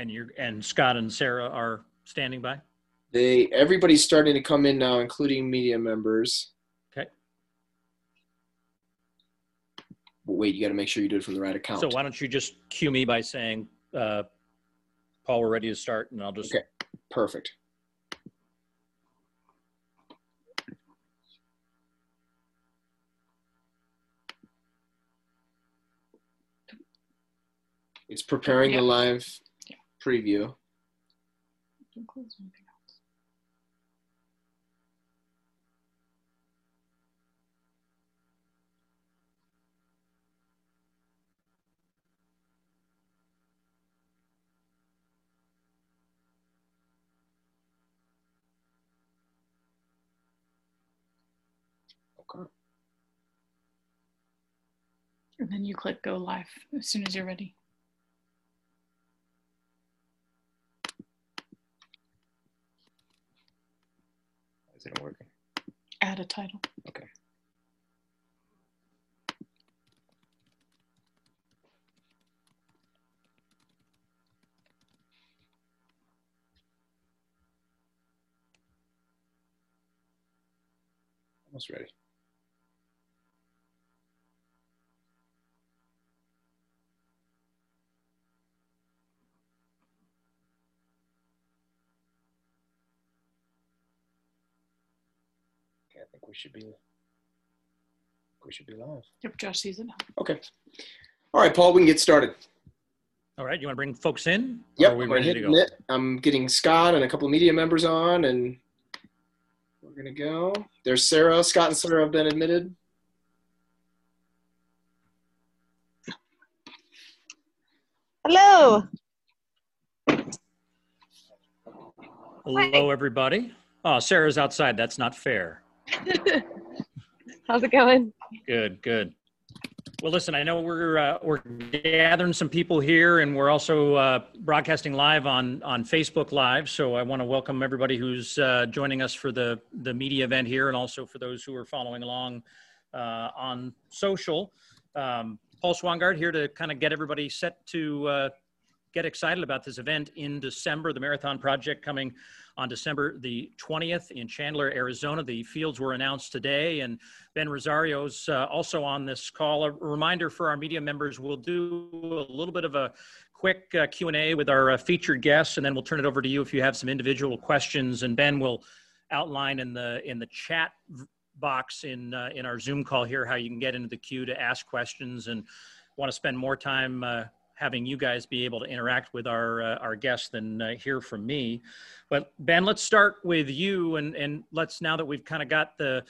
And you're and Scott and Sarah are standing by. They everybody's starting to come in now, including media members. Okay. But wait, you got to make sure you do it from the right account. So why don't you just cue me by saying, uh, "Paul, we're ready to start," and I'll just. Okay. Perfect. It's preparing Yeah. the live Yeah. Preview. Okay. And then you click go live as soon as you're ready. Is it working? Add a title. Okay. Almost ready. We should be. We should be live. Yep, Josh sees it. Okay. All right, Paul, we can get started. All right, you want to bring folks in? Or Yep, Are we I'm, ready to hitting it. I'm getting Scott and a couple of media members on, and we're gonna go. There's Sarah. Scott and Sarah have been admitted. Hello. Hello, everybody. Oh, Sarah's outside. That's not fair. How's it going? Good, good. Well, listen, I know we're uh, we're gathering some people here, and we're also uh, broadcasting live on on Facebook Live. So I want to welcome everybody who's uh, joining us for the the media event here, and also for those who are following along uh, on social. Um, Paul Swangard here to kind of get everybody set to uh, get excited about this event in December. The Marathon Project coming on December the 20th in Chandler, Arizona. The fields were announced today, and Ben Rosario's uh, also on this call. A reminder for our media members: we'll do a little bit of a quick uh, Q&A with our uh, featured guests, and then we'll turn it over to you if you have some individual questions. And Ben will outline in the in the chat box in uh, in our Zoom call here how you can get into the queue to ask questions and want to spend more time uh, having you guys be able to interact with our uh, our guests than uh, hear from me. But Ben, let's start with you, and and let's now that we've kind of got the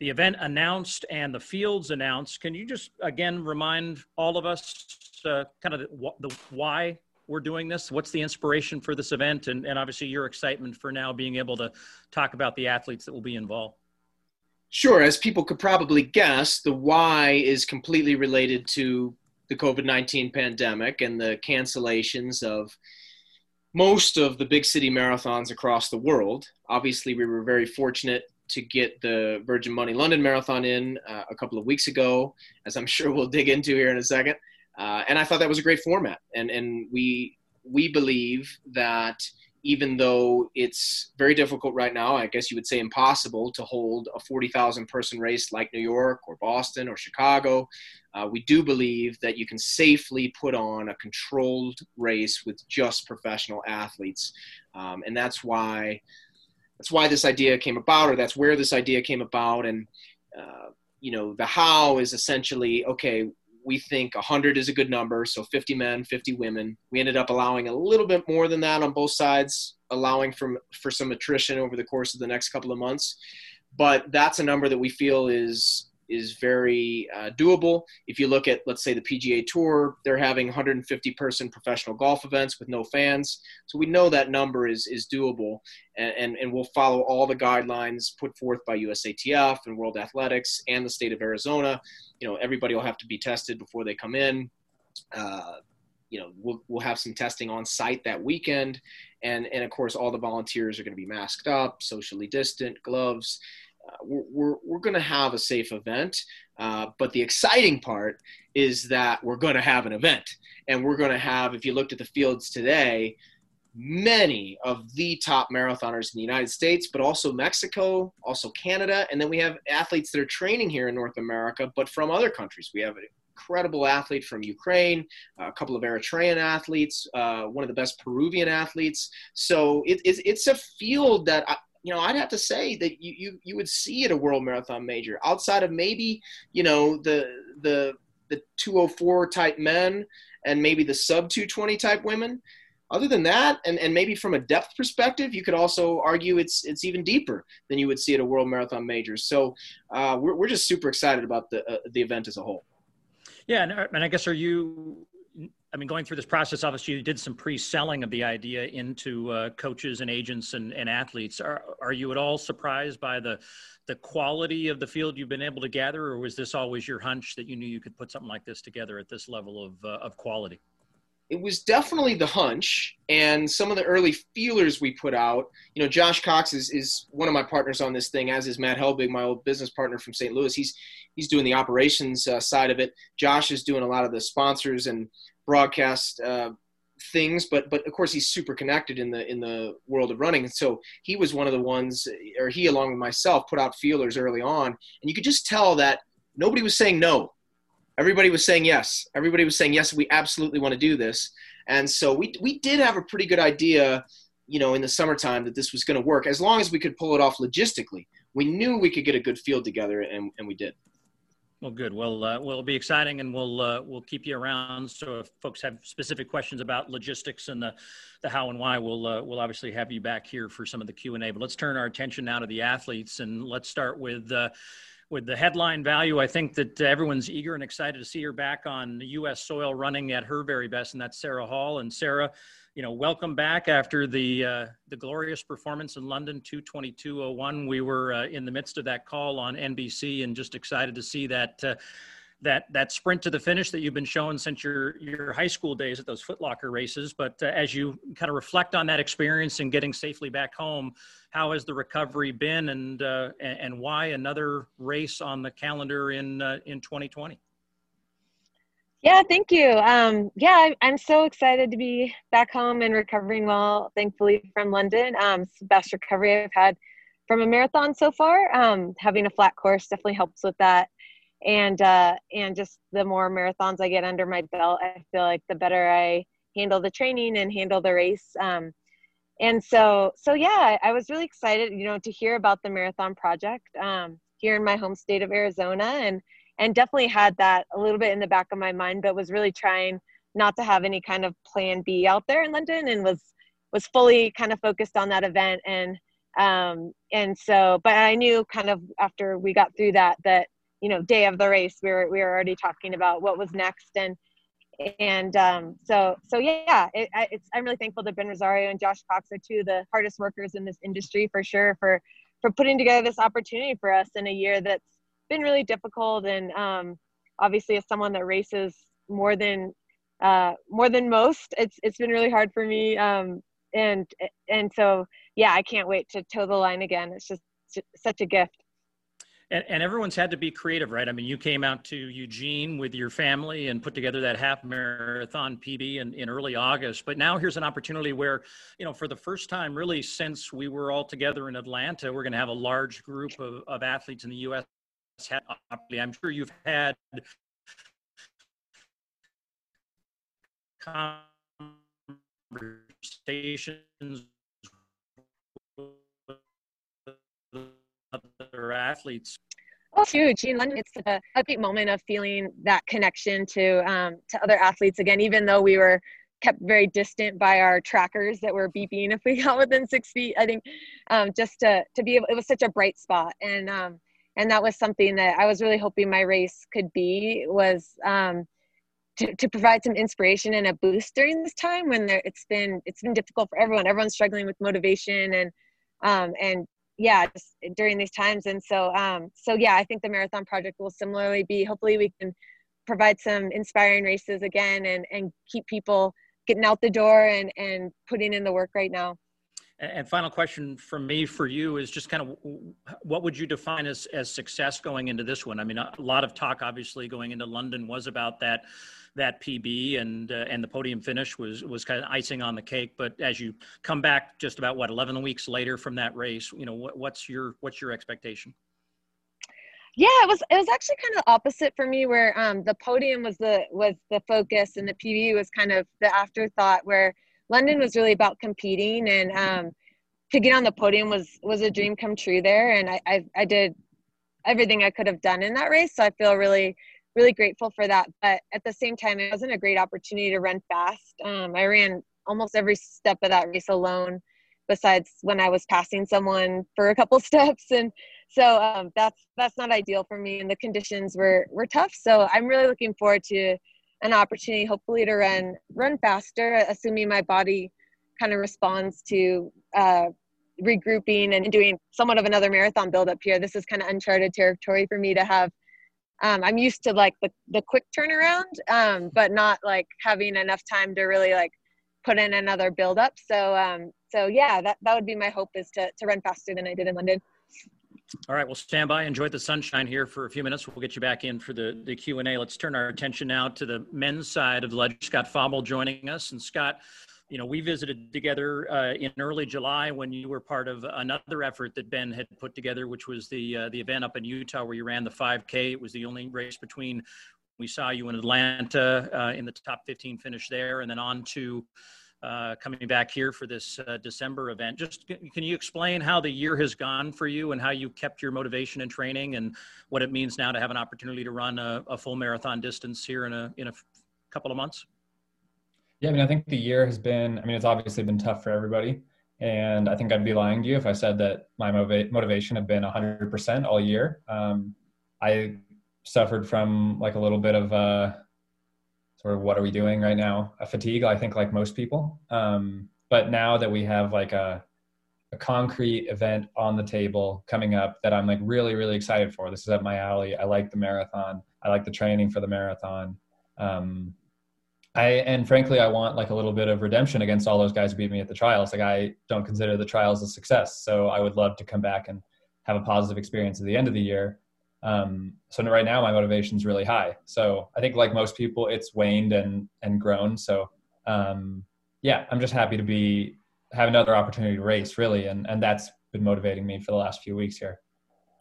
the event announced and the fields announced, can you just again remind all of us uh, kind of the, the why we're doing this? What's the inspiration for this event, and and obviously your excitement for now being able to talk about the athletes that will be involved. Sure, as people could probably guess, the why is completely related to the COVID 19 pandemic and the cancellations of most of the big city marathons across the world. Obviously, we were very fortunate to get the Virgin Money London Marathon in uh, a couple of weeks ago, as I'm sure we'll dig into here in a second. Uh, and I thought that was a great format. And, and we, we believe that even though it's very difficult right now, I guess you would say impossible to hold a 40,000 person race like New York or Boston or Chicago, uh, we do believe that you can safely put on a controlled race with just professional athletes. Um, and that's why that's why this idea came about, or that's where this idea came about. And uh, you know, the how is essentially okay. We think 100 is a good number, so 50 men, 50 women. We ended up allowing a little bit more than that on both sides, allowing for for some attrition over the course of the next couple of months. But that's a number that we feel is is very uh, doable. If you look at, let's say, the PGA Tour, they're having 150 person professional golf events with no fans. So we know that number is, is doable. And, and, and we'll follow all the guidelines put forth by USATF and World Athletics and the state of Arizona. You know, everybody will have to be tested before they come in. Uh, you know, we'll, we'll have some testing on site that weekend. And, and of course, all the volunteers are going to be masked up, socially distant, gloves. Uh, we're, we're, going to have a safe event. Uh, but the exciting part is that we're going to have an event. And we're going to have, if you looked at the fields today, many of the top marathoners in the United States, but also Mexico, also Canada. And then we have athletes that are training here in North America, but from other countries. We have an incredible athlete from Ukraine, a couple of Eritrean athletes, uh, one of the best Peruvian athletes. So it, it, it's a field that I, you know, I'd have to say that you, you you would see at a world marathon major outside of maybe you know the the the 204 type men and maybe the sub 220 type women. Other than that, and, and maybe from a depth perspective, you could also argue it's it's even deeper than you would see at a world marathon major. So uh, we're we're just super excited about the uh, the event as a whole. Yeah, and, and I guess are you I mean, going through this process, obviously you did some pre-selling of the idea into uh, coaches and agents and, and athletes. Are, are you at all surprised by the the quality of the field you've been able to gather, or was this always your hunch that you knew you could put something like this together at this level of uh, of quality? It was definitely the hunch, and some of the early feelers we put out. You know, Josh Cox is, is one of my partners on this thing, as is Matt Helbig, my old business partner from St. Louis. He's he's doing the operations uh, side of it. Josh is doing a lot of the sponsors and broadcast uh, things, but but of course he's super connected in the in the world of running. And so he was one of the ones, or he along with myself, put out feelers early on, and you could just tell that nobody was saying no. Everybody was saying yes. Everybody was saying yes. We absolutely want to do this. And so we we did have a pretty good idea, you know, in the summertime that this was going to work as long as we could pull it off logistically. We knew we could get a good field together, and, and we did. Well, good. Well, uh, well, it'll be exciting, and we'll uh, we'll keep you around. So, if folks have specific questions about logistics and the, the how and why, we'll uh, we'll obviously have you back here for some of the Q and A. But let's turn our attention now to the athletes, and let's start with uh, with the headline value. I think that everyone's eager and excited to see her back on U.S. soil, running at her very best, and that's Sarah Hall. And Sarah, you know, welcome back after the uh, the glorious performance in London, 222.01. We were uh, in the midst of that call on NBC, and just excited to see that uh, that that sprint to the finish that you've been showing since your your high school days at those Footlocker races. But uh, as you kind of reflect on that experience and getting safely back home, how has the recovery been, and uh, and why another race on the calendar in uh, in 2020? Yeah, thank you. Um, yeah, I'm so excited to be back home and recovering well, thankfully, from London. Um, it's the best recovery I've had from a marathon so far. Um, having a flat course definitely helps with that. And uh, and just the more marathons I get under my belt, I feel like the better I handle the training and handle the race. Um, and so so yeah, I was really excited, you know, to hear about the marathon project um, here in my home state of Arizona and and definitely had that a little bit in the back of my mind but was really trying not to have any kind of plan b out there in london and was was fully kind of focused on that event. And um and so but i knew kind of after we got through that that you know day of the race we were we were already talking about what was next. And and um, so so yeah it, it's i'm really thankful that ben rosario and josh cox are two of the hardest workers in this industry for sure for for putting together this opportunity for us in a year that's been really difficult and um, obviously as someone that races more than uh, more than most it's it's been really hard for me um, and and so yeah i can't wait to toe the line again it's just such a gift and, and, everyone's had to be creative, right? I mean, you came out to Eugene with your family and put together that half marathon PB in, in early August. But now here's an opportunity where, you know, for the first time, really, since we were all together in Atlanta, we're going to have a large group of, of athletes in the U.S had, I'm sure you've had conversations with other athletes. Oh, huge! It's a, big moment of feeling that connection to um, to other athletes again. Even though we were kept very distant by our trackers that were beeping if we got within six feet, I think um, just to to be able, it was such a bright spot, and um, and that was something that I was really hoping my race could be was um, to, to provide some inspiration and a boost during this time when there, it's been it's been difficult for everyone. Everyone's struggling with motivation and um, and yeah, just during these times. And so um, so yeah, I think the marathon project will similarly be. Hopefully, we can provide some inspiring races again and and keep people getting out the door and and putting in the work right now. And final question from me for you is just kind of what would you define as, as success going into this one? I mean, a lot of talk obviously going into London was about that that PB and uh, and the podium finish was was kind of icing on the cake. But as you come back just about what 11 weeks later from that race, you know what, what's your what's your expectation? Yeah, it was it was actually kind of opposite for me, where um, the podium was the was the focus and the PB was kind of the afterthought. Where London was really about competing and um, to get on the podium was was a dream come true there, and I, I I did everything I could have done in that race. So I feel really really grateful for that. But at the same time, it wasn't a great opportunity to run fast. Um, I ran almost every step of that race alone, besides when I was passing someone for a couple steps. And so um, that's that's not ideal for me. And the conditions were were tough. So I'm really looking forward to an opportunity, hopefully, to run run faster, assuming my body kind of responds to uh, regrouping and doing somewhat of another marathon build up here. This is kind of uncharted territory for me to have um, I'm used to like the, the quick turnaround, um, but not like having enough time to really like put in another build up. So, um, so yeah, that, that would be my hope is to, to run faster than I did in London. All right, well, stand by. Enjoy the sunshine here for a few minutes. We'll get you back in for the, the Q&A. Let's turn our attention now to the men's side of the ledger. Scott Fauble joining us. And Scott, you know, we visited together uh, in early July when you were part of another effort that Ben had put together, which was the uh, the event up in Utah where you ran the 5K. It was the only race between. We saw you in Atlanta uh, in the top 15 finish there, and then on to coming back here for this uh, December event. Just can you explain how the year has gone for you and how you kept your motivation and training, and what it means now to have an opportunity to run a, a full marathon distance here in a in a couple of months? Yeah, I mean, I think the year has been, I mean, it's obviously been tough for everybody. And I think I'd be lying to you if I said that my motiva- motivation had been 100% all year. Um, I suffered from like a little bit of uh, of what are we doing right now? A fatigue, I think, like most people. Um, but now that we have like a, a concrete event on the table coming up that I'm like really, really excited for. This is up my alley. I like the marathon. I like the training for the marathon. Um, I and frankly, I want like a little bit of redemption against all those guys who beat me at the trials. Like I don't consider the trials a success, so I would love to come back and have a positive experience at the end of the year. Um, so right now, my motivation is really high. So I think, like most people, it's waned and and grown. So um, yeah, I'm just happy to be have another opportunity to race, really, and and that's been motivating me for the last few weeks here.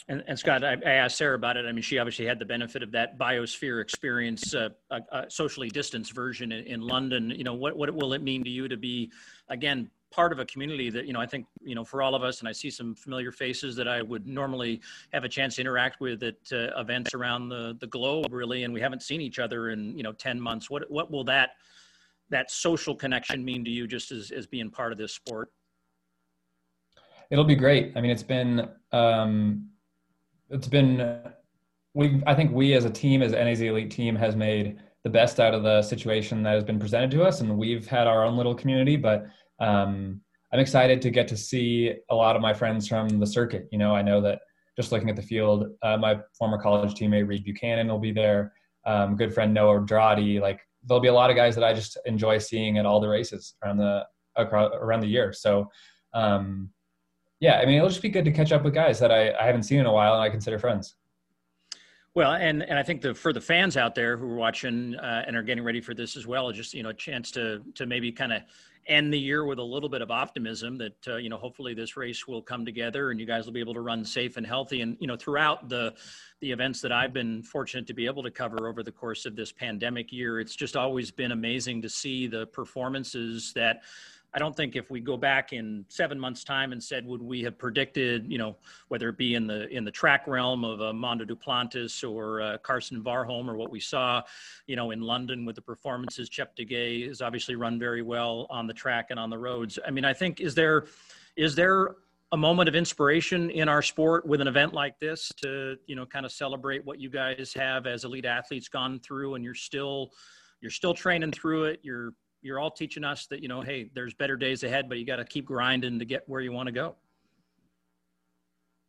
And, and Scott, I, I, asked Sarah about it. I mean, she obviously had the benefit of that biosphere experience, uh, a, a, socially distanced version in, in, London. You know, what, what will it mean to you to be, again, part of a community that, you know, I think, you know, for all of us, and I see some familiar faces that I would normally have a chance to interact with at uh, events around the, the globe, really, and we haven't seen each other in, you know, 10 months. What, what will that, that social connection mean to you just as, as being part of this sport? It'll be great. I mean, it's been, um, it's been we I think we as a team, as NAZ Elite team, has made the best out of the situation that has been presented to us, and we've had our own little community. But um, I'm excited to get to see a lot of my friends from the circuit. You know, I know that just looking at the field, uh, my former college teammate Reid Buchanan will be there. Um, good friend Noah Droddy. Like there'll be a lot of guys that I just enjoy seeing at all the races around the across, around the year. So um, yeah, I mean, it'll just be good to catch up with guys that I, I haven't seen in a while and I consider friends. Well, and and I think the for the fans out there who are watching uh, and are getting ready for this as well, just you know, a chance to to maybe kind of end the year with a little bit of optimism that uh, you know hopefully this race will come together and you guys will be able to run safe and healthy. And you know, throughout the the events that I've been fortunate to be able to cover over the course of this pandemic year, it's just always been amazing to see the performances that I don't think if we go back in seven months' time and said, would we have predicted, you know, whether it be in the in the track realm of uh, Mondo Duplantis or uh, Karsten Warholm or what we saw, you know, in London with the performances, Cheptegei has obviously run very well on the track and on the roads. I mean, I think is there is there a moment of inspiration in our sport with an event like this to you know kind of celebrate what you guys have as elite athletes gone through and you're still you're still training through it you're you're all teaching us that you know hey there's better days ahead but you got to keep grinding to get where you want to go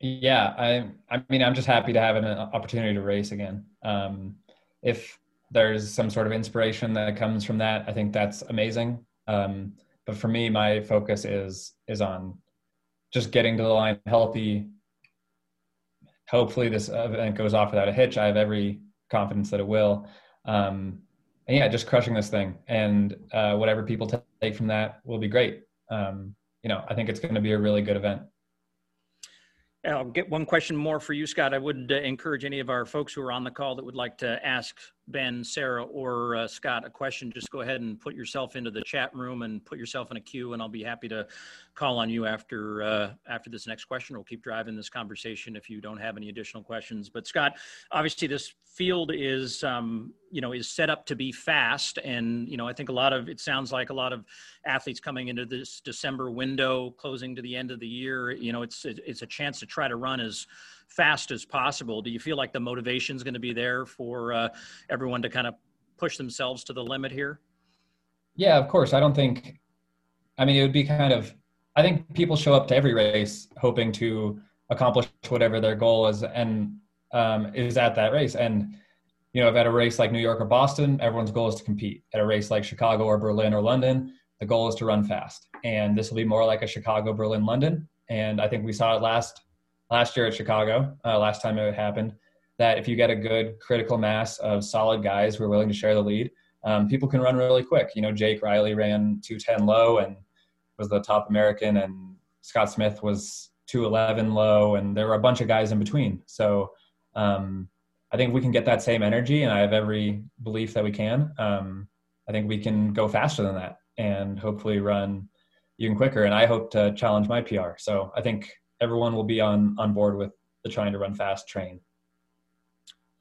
yeah i i mean i'm just happy to have an opportunity to race again um, if there's some sort of inspiration that comes from that i think that's amazing um, but for me, my focus is is on just getting to the line healthy. Hopefully, this event goes off without a hitch. I have every confidence that it will. Um, and yeah, just crushing this thing, and uh, whatever people take from that will be great. Um, you know, I think it's going to be a really good event. I'll get one question more for you, Scott. I would uh, encourage any of our folks who are on the call that would like to ask Ben, Sarah, or uh, Scott a question. Just go ahead and put yourself into the chat room and put yourself in a queue, and I'll be happy to call on you after uh, after this next question. We'll keep driving this conversation if you don't have any additional questions. But Scott, obviously, this field is um, you know is set up to be fast, and you know I think a lot of it sounds like a lot of athletes coming into this December window, closing to the end of the year. You know, it's it's a chance to try to run as fast as possible. Do you feel like the motivation is going to be there for uh, everyone to kind of push themselves to the limit here? Yeah, of course. I don't think. I mean, it would be kind of. I think people show up to every race hoping to accomplish whatever their goal is, and um, is at that race. And you know, if at a race like New York or Boston, everyone's goal is to compete. At a race like Chicago or Berlin or London, the goal is to run fast. And this will be more like a Chicago, Berlin, London. And I think we saw it last last year at Chicago, uh, last time it happened, that if you get a good critical mass of solid guys who are willing to share the lead, um, people can run really quick. You know, Jake Riley ran 210 low and was the top American, and Scott Smith was 211 low, and there were a bunch of guys in between. So um, I think we can get that same energy, and I have every belief that we can. Um, I think we can go faster than that and hopefully run even quicker. And I hope to challenge my PR. So I think everyone will be on on board with the trying to run fast train.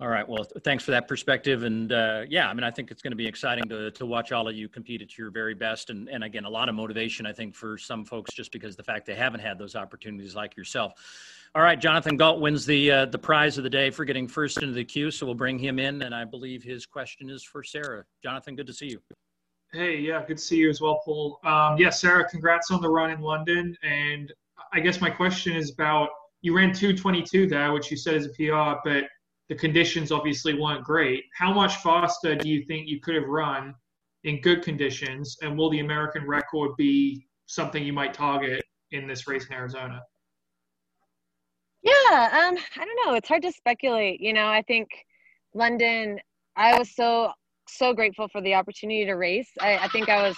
All right. Well, thanks for that perspective. And uh, yeah, I mean, I think it's going to be exciting to, to watch all of you compete at your very best. And, and again, a lot of motivation, I think, for some folks just because the fact they haven't had those opportunities like yourself. All right. Jonathan Gault wins the, uh, the prize of the day for getting first into the queue. So we'll bring him in. And I believe his question is for Sarah. Jonathan, good to see you. Hey, yeah, good to see you as well, Paul. Um, yeah, Sarah, congrats on the run in London. And I guess my question is about you ran 222 there, which you said is a PR, but the conditions obviously weren't great. How much faster do you think you could have run in good conditions? And will the American record be something you might target in this race in Arizona? Yeah, um, I don't know. It's hard to speculate. You know, I think London, I was so, so grateful for the opportunity to race. I, I think I was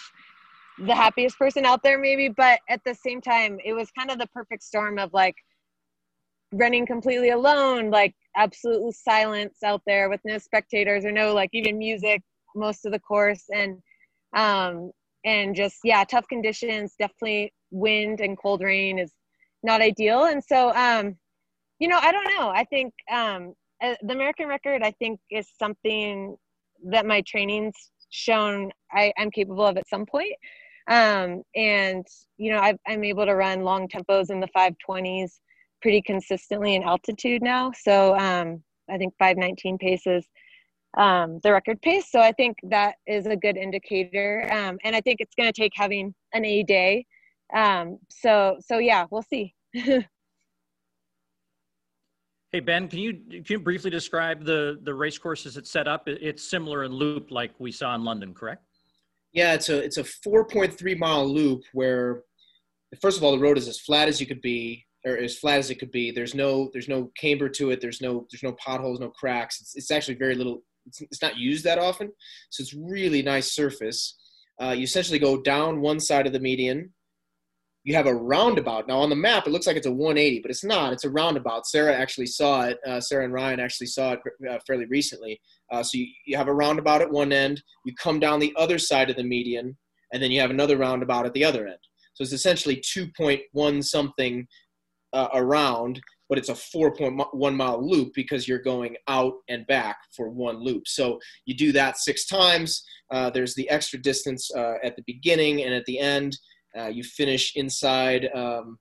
the happiest person out there maybe but at the same time it was kind of the perfect storm of like running completely alone like absolute silence out there with no spectators or no like even music most of the course. And um and just yeah tough conditions definitely wind and cold rain is not ideal. And so um you know i don't know. I think um uh, the american record i think is something that my training's shown I, i'm capable of at some point um, and, you know, i am able to run long tempos in the 520s pretty consistently in altitude now. So um, I think 519 paces um, the record pace. So I think that is a good indicator. Um, and I think it's going to take having an A day. Um, so, so yeah, we'll see. hey Ben, can you can you briefly describe the the race courses it's set up? It's similar in loop like we saw in London, correct? Yeah, it's a it's a 4.3 mile loop where, first of all, the road is as flat as you could be, or as flat as it could be. There's no there's no camber to it. There's no there's no potholes, no cracks. It's, it's actually very little. It's, it's not used that often, so it's really nice surface. Uh, you essentially go down one side of the median, you have a roundabout. Now on the map, it looks like it's a 180, but it's not. It's a roundabout. Sarah actually saw it. Uh, Sarah and Ryan actually saw it uh, fairly recently. Uh, so you, you have a roundabout at one end. You come down the other side of the median, and then you have another roundabout at the other end. So it's essentially 2.1 something uh, around, but it's a 4.1 mile loop because you're going out and back for one loop. So you do that six times. Uh, there's the extra distance uh, at the beginning and at the end. Uh, you finish inside um,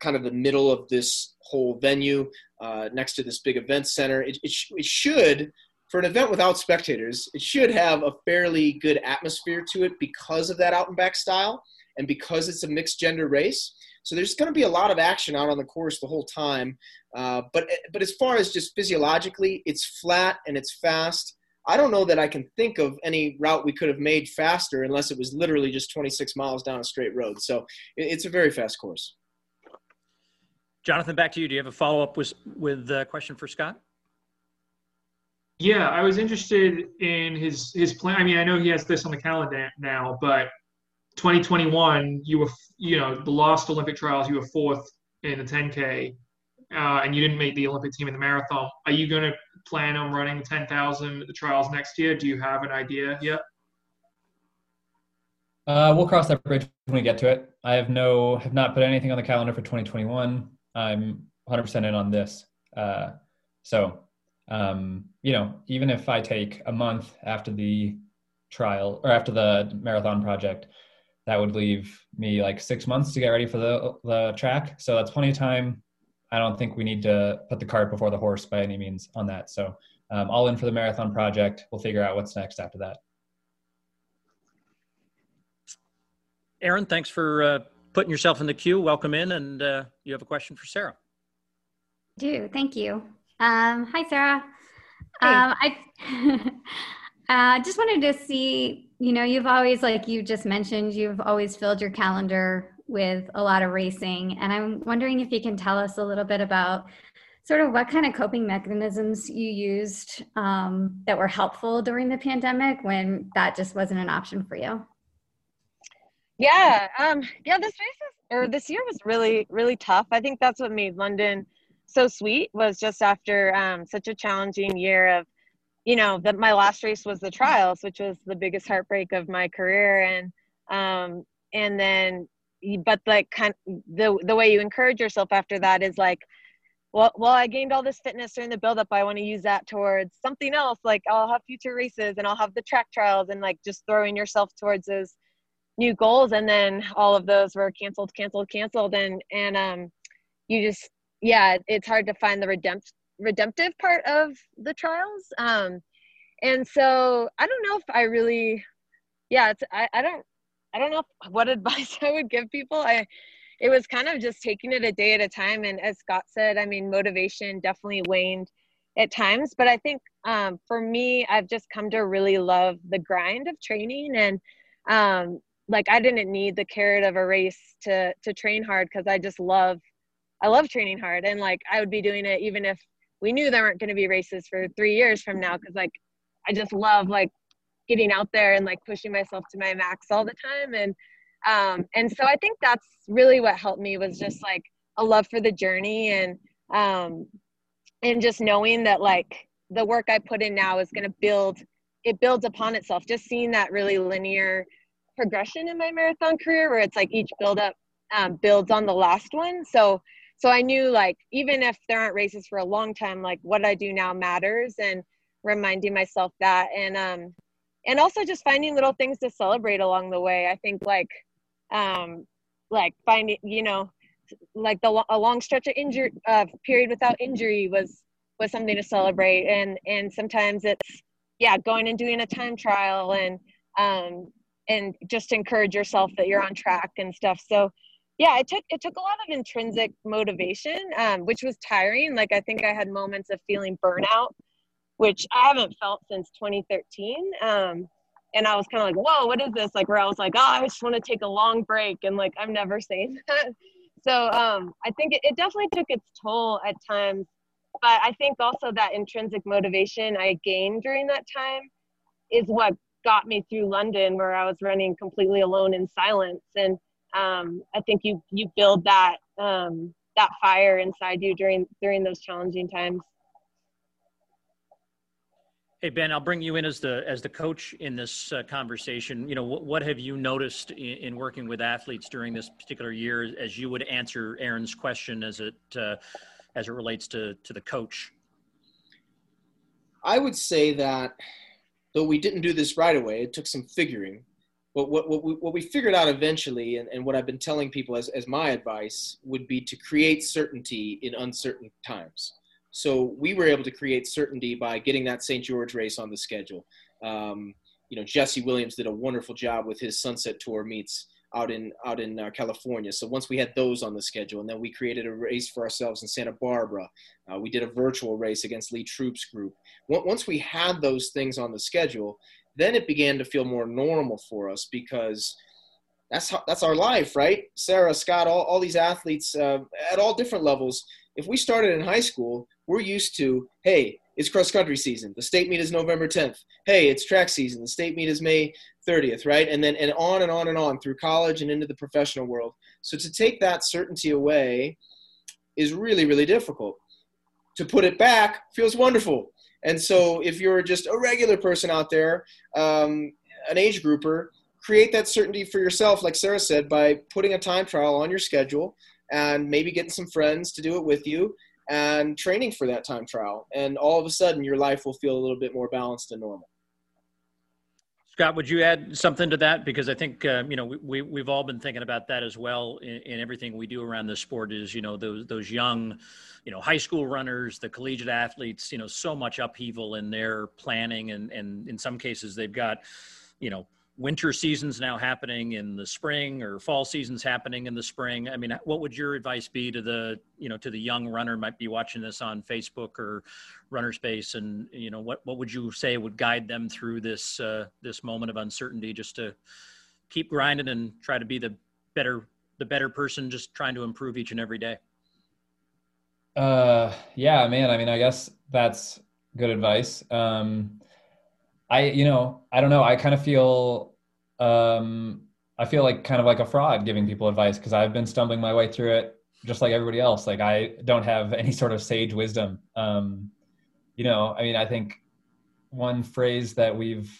kind of the middle of this whole venue uh, next to this big event center. It, it, sh- it, should, for an event without spectators, it should have a fairly good atmosphere to it because of that out and back style and because it's a mixed gender race. So there's going to be a lot of action out on the course the whole time. Uh, but but as far as just physiologically, it's flat and it's fast. I don't know that I can think of any route we could have made faster unless it was literally just 26 miles down a straight road. So it's a very fast course. Jonathan, back to you. Do you have a follow up with with a question for Scott? Yeah, I was interested in his his plan. I mean, I know he has this on the calendar now, but 2021, you were you know the last Olympic trials, you were fourth in the 10K, uh, and you didn't make the Olympic team in the marathon. Are you going to plan on running 10,000 the trials next year? Do you have an idea yet? Uh, we'll cross that bridge when we get to it. I have no have not put anything on the calendar for 2021. I'm 100% in on this. Uh, so, um, you know, even if I take a month after the trial or after the marathon project, that would leave me like six months to get ready for the the track. So that's plenty of time. I don't think we need to put the cart before the horse by any means on that. So, um, all in for the marathon project. We'll figure out what's next after that. Aaron, thanks for uh, putting yourself in the queue. Welcome in, and uh, you have a question for Sarah. Do thank you. Um, hi, Sarah. Hey. Um, I uh, just wanted to see. You know, you've always, like you just mentioned, you've always filled your calendar with a lot of racing, and I'm wondering if you can tell us a little bit about sort of what kind of coping mechanisms you used um, that were helpful during the pandemic when that just wasn't an option for you. Yeah, um, yeah. This race or this year was really, really tough. I think that's what made London so sweet. Was just after um, such a challenging year of, you know, that my last race was the trials, which was the biggest heartbreak of my career, and um, and then, but like kind the the way you encourage yourself after that is like, well, well, I gained all this fitness during the build up I want to use that towards something else. Like I'll have future races and I'll have the track trials and like just throwing yourself towards those new goals. And then all of those were canceled canceled canceled. And and um you just yeah it's hard to find the redempt redemptive part of the trials. Um and so i don't know if i really yeah it's i, I don't i don't know what advice i would give people. I it was kind of just taking it a day at a time and as scott said i mean motivation definitely waned at times but i think um, for me i've just come to really love the grind of training and um, like I didn't need the carrot of a race to to train hard because I just love I love training hard and like I would be doing it even if we knew there weren't going to be races for 3 years from now cuz like I just love like getting out there and like pushing myself to my max all the time. And um and so I think that's really what helped me was just like a love for the journey and um and just knowing that like the work I put in now is going to build it builds upon itself. Just seeing that really linear progression in my marathon career where it's like each build up um, builds on the last one. So so I knew like even if there aren't races for a long time, like what I do now matters and reminding myself that. And um and also just finding little things to celebrate along the way. I think like um like finding you know like the a long stretch of injury uh, period without injury was was something to celebrate. And and sometimes it's yeah going and doing a time trial and um and just encourage yourself that you're on track and stuff. So yeah it took it took a lot of intrinsic motivation um, which was tiring. Like i think i had moments of feeling burnout which i haven't felt since 2013 um, and i was kind of like whoa what is this like where i was like oh i just want to take a long break and like i'm never saying that so um, i think it, it definitely took its toll at times but i think also that intrinsic motivation i gained during that time is what got me through London where I was running completely alone in silence. And um, I think you you build that um, that fire inside you during during those challenging times. Hey Ben, I'll bring you in as the as the coach in this uh, conversation. You know, what, what have you noticed in, in, working with athletes during this particular year, as you would answer Aaron's question as it uh, as it relates to to the coach? I would say that though we didn't do this right away, it took some figuring. But what, what, we, what we figured out eventually, and, and what I've been telling people as, as my advice, would be to create certainty in uncertain times. So we were able to create certainty by getting that St. George race on the schedule. Um, you know, Jesse Williams did a wonderful job with his Sunset Tour meets out in out in uh, California. So once we had those on the schedule, and then we created a race for ourselves in Santa Barbara. Uh, we did a virtual race against Lee Troop's Group. Once we had those things on the schedule, then it began to feel more normal for us because that's how, that's our life, right? Sarah, Scott, all, all these athletes uh, at all different levels. If we started in high school, we're used to, hey, it's cross country season. The state meet is November 10th. Hey, it's track season. The state meet is May 30th, right? And then and on and on and on through college and into the professional world. So to take that certainty away is really really difficult. To put it back feels wonderful. And so if you're just a regular person out there, um, an age grouper, create that certainty for yourself, like Sarah said, by putting a time trial on your schedule and maybe getting some friends to do it with you and training for that time trial. And all of a sudden, your life will feel a little bit more balanced and normal. Scott, would you add something to that? Because I think uh, you know we, we have all been thinking about that as well in, in, everything we do around the sport. Is you know those those young, you know, high school runners, the collegiate athletes. You know, so much upheaval in their planning, and and in some cases they've got, you know, winter seasons now happening in the spring or fall seasons happening in the spring. I mean what would your advice be to the you know to the young runner might be watching this on facebook or RunnerSpace and you know what what would you say would guide them through this uh, this moment of uncertainty just to keep grinding and try to be the better the better person just trying to improve each and every day? Uh yeah man. I mean i guess that's good advice. Um I, you know, I don't know. I kind of feel, um, I feel like kind of like a fraud giving people advice because I've been stumbling my way through it just like everybody else. Like I don't have any sort of sage wisdom. Um, you know, I mean, I think one phrase that we've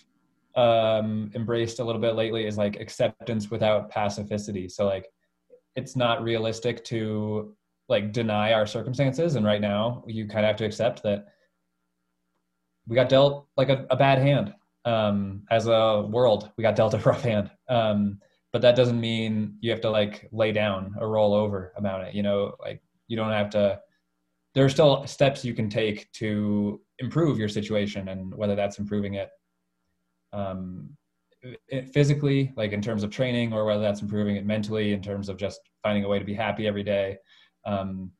um, embraced a little bit lately is like acceptance without pacificity. So like, it's not realistic to like deny our circumstances. And right now, you kind of have to accept that we got dealt like a, a bad hand um, as a world. We got dealt a rough hand. Um, but that doesn't mean you have to like lay down or roll over about it. You know, like you don't have to. There are still steps you can take to improve your situation, and whether that's improving it um, physically, like in terms of training, or whether that's improving it mentally in terms of just finding a way to be happy every day. Um,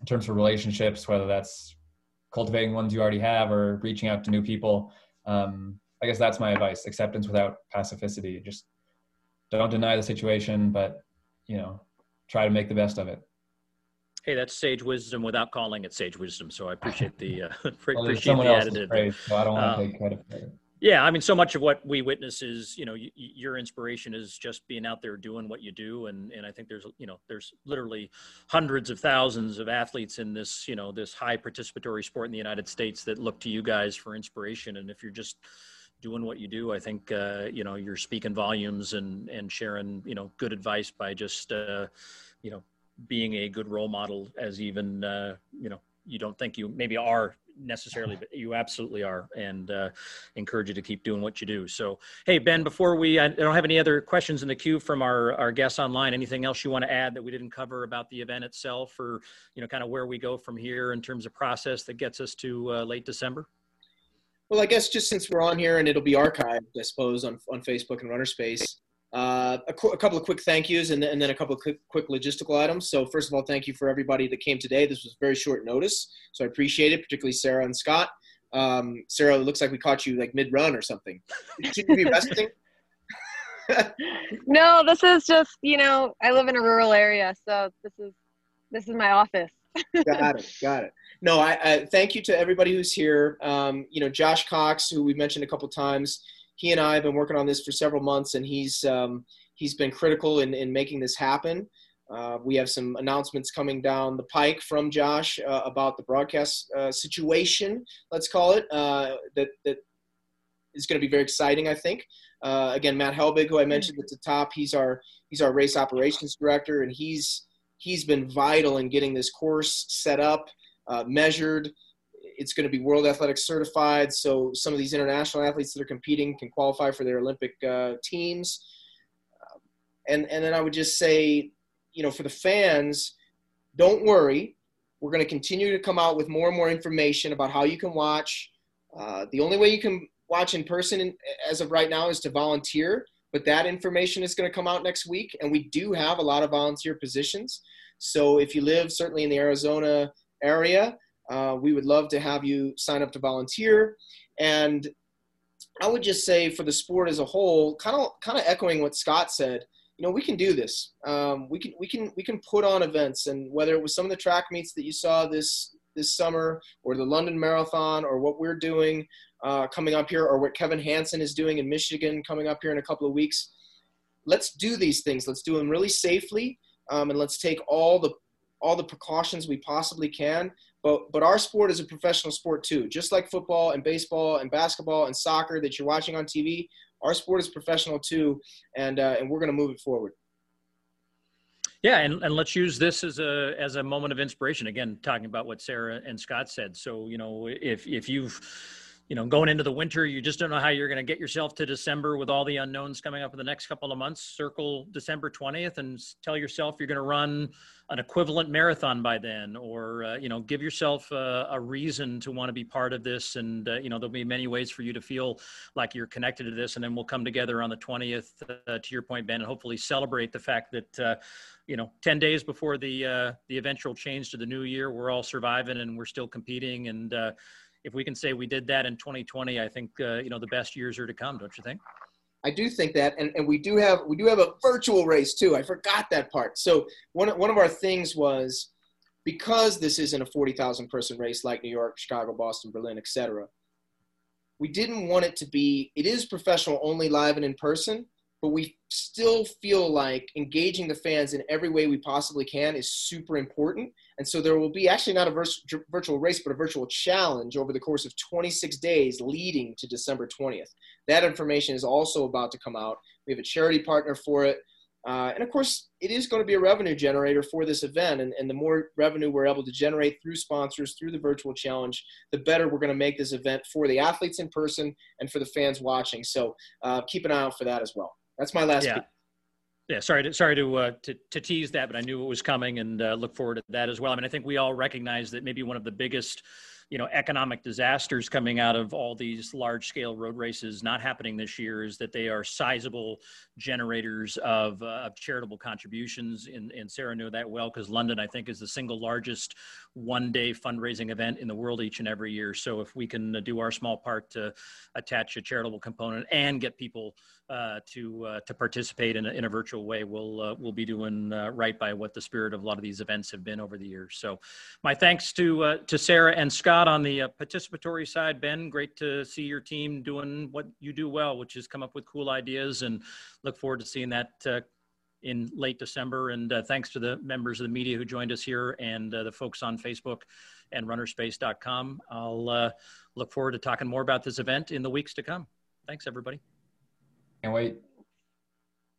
in terms of relationships, whether that's cultivating ones you already have or reaching out to new people. Um, I guess that's my advice: acceptance without pacificity. Just don't deny the situation, but you know, try to make the best of it. Hey, that's sage wisdom without calling it sage wisdom. So I appreciate the uh, well, appreciate the additive. Phrase, so I don't want to um, take credit for it. Yeah, I mean, so much of what we witness is, you know, y- your inspiration is just being out there doing what you do, and and I think there's, you know, there's literally hundreds of thousands of athletes in this, you know, this high participatory sport in the United States that look to you guys for inspiration, and if you're just doing what you do, I think, uh, you know, you're speaking volumes and and sharing, you know, good advice by just, uh, you know, being a good role model as even, uh, you know, you don't think you maybe are necessarily, but you absolutely are, and uh, encourage you to keep doing what you do. So, hey, Ben, before we, I don't have any other questions in the queue from our, our guests online. Anything else you want to add that we didn't cover about the event itself, or you know, kind of where we go from here in terms of process that gets us to uh, late December? Well, I guess just since we're on here and it'll be archived, I suppose, on, on Facebook and RunnerSpace, uh, a, qu- a, couple of quick thank yous and, and then a couple of quick, quick, logistical items. So, first of all, thank you for everybody that came today. This was very short notice, so I appreciate it, particularly Sarah and Scott. Um, Sarah, it looks like we caught you like mid run or something. Should you be resting? no, this is just you know I live in a rural area, so this is this is my office. got it, got it. No, I, I, thank you to everybody who's here. Um, you know, Josh Cox, who we mentioned a couple times he and I have been working on this for several months, and he's um, he's been critical in, in making this happen. Uh, we have some announcements coming down the pike from Josh uh, about the broadcast uh, situation, let's call it, uh, that that is going to be very exciting. I think. Uh, again, Matt Helbig, who I mentioned at the top, he's our he's our race operations director, and he's he's been vital in getting this course set up, uh, measured, it's going to be World Athletics certified, so some of these international athletes that are competing can qualify for their Olympic uh, teams. Um, and and then I would just say, you know, for the fans, don't worry. We're going to continue to come out with more and more information about how you can watch. Uh, the only way you can watch in person, in, as of right now, is to volunteer. but that information is going to come out next week. And we do have a lot of volunteer positions. So if you live certainly in the Arizona area, uh, we would love to have you sign up to volunteer. And I would just say for the sport as a whole, kind of kind of echoing what Scott said, you know, we can do this. Um, we can we can we can put on events, and whether it was some of the track meets that you saw this this summer, or the London Marathon, or what we're doing uh, coming up here, or what Kevin Hanson is doing in Michigan coming up here in a couple of weeks. Let's do these things. Let's do them really safely, um, and let's take all the all the precautions we possibly can. But but our sport is a professional sport too, just like football and baseball and basketball and soccer that you're watching on TV. Our sport is professional too, and uh, and we're going to move it forward. Yeah, and, and let's use this as a as a moment of inspiration. Again, talking about what Sarah and Scott said. So you know, if if you've you know, going into the winter, you just don't know how you're going to get yourself to December with all the unknowns coming up in the next couple of months. Circle December 20th and tell yourself you're going to run an equivalent marathon by then, or, uh, you know, give yourself a, a, reason to want to be part of this. And, uh, you know, there'll be many ways for you to feel like you're connected to this. And then we'll come together on the 20th, uh, to your point, Ben, and hopefully celebrate the fact that, uh, you know, 10 days before the, uh, the eventual change to the new year, we're all surviving and we're still competing. And, uh, if we can say we did that in 2020, I think uh, you know the best years are to come, don't you think? I do think that, and, and we do have we do have a virtual race too. I forgot that part. So one one of our things was because this isn't a 40,000 person race like New York, Chicago, Boston, Berlin, etc. We didn't want it to be. It is professional only live and in person, but we still feel like engaging the fans in every way we possibly can is super important. And so there will be actually not a virtual race, but a virtual challenge over the course of 26 days leading to December 20th. That information is also about to come out. We have a charity partner for it. Uh, and of course, it is going to be a revenue generator for this event. And, and the more revenue we're able to generate through sponsors, through the virtual challenge, the better we're going to make this event for the athletes in person and for the fans watching. So uh, keep an eye out for that as well. That's my last. Yeah. Yeah, sorry to sorry to, uh, to to tease that, but I knew it was coming, and uh, look forward to that as well. I mean, I think we all recognize that maybe one of the biggest you know economic disasters coming out of all these large scale road races not happening this year is that they are sizable generators of, uh, of charitable contributions and, and sarah knew that well because london i think is the single largest one day fundraising event in the world each and every year so if we can uh, do our small part to attach a charitable component and get people uh, to uh, to participate in a, in a virtual way, we'll uh, we'll be doing uh, right by what the spirit of a lot of these events have been over the years. So, my thanks to uh, to Sarah and Scott on the participatory side. Ben, great to see your team doing what you do well, which is come up with cool ideas, and look forward to seeing that. in late December, and thanks to the members of the media who joined us here and the folks on Facebook and runnerspace.com. I'll look forward to talking more about this event in the weeks to come. Thanks, everybody. Can't wait.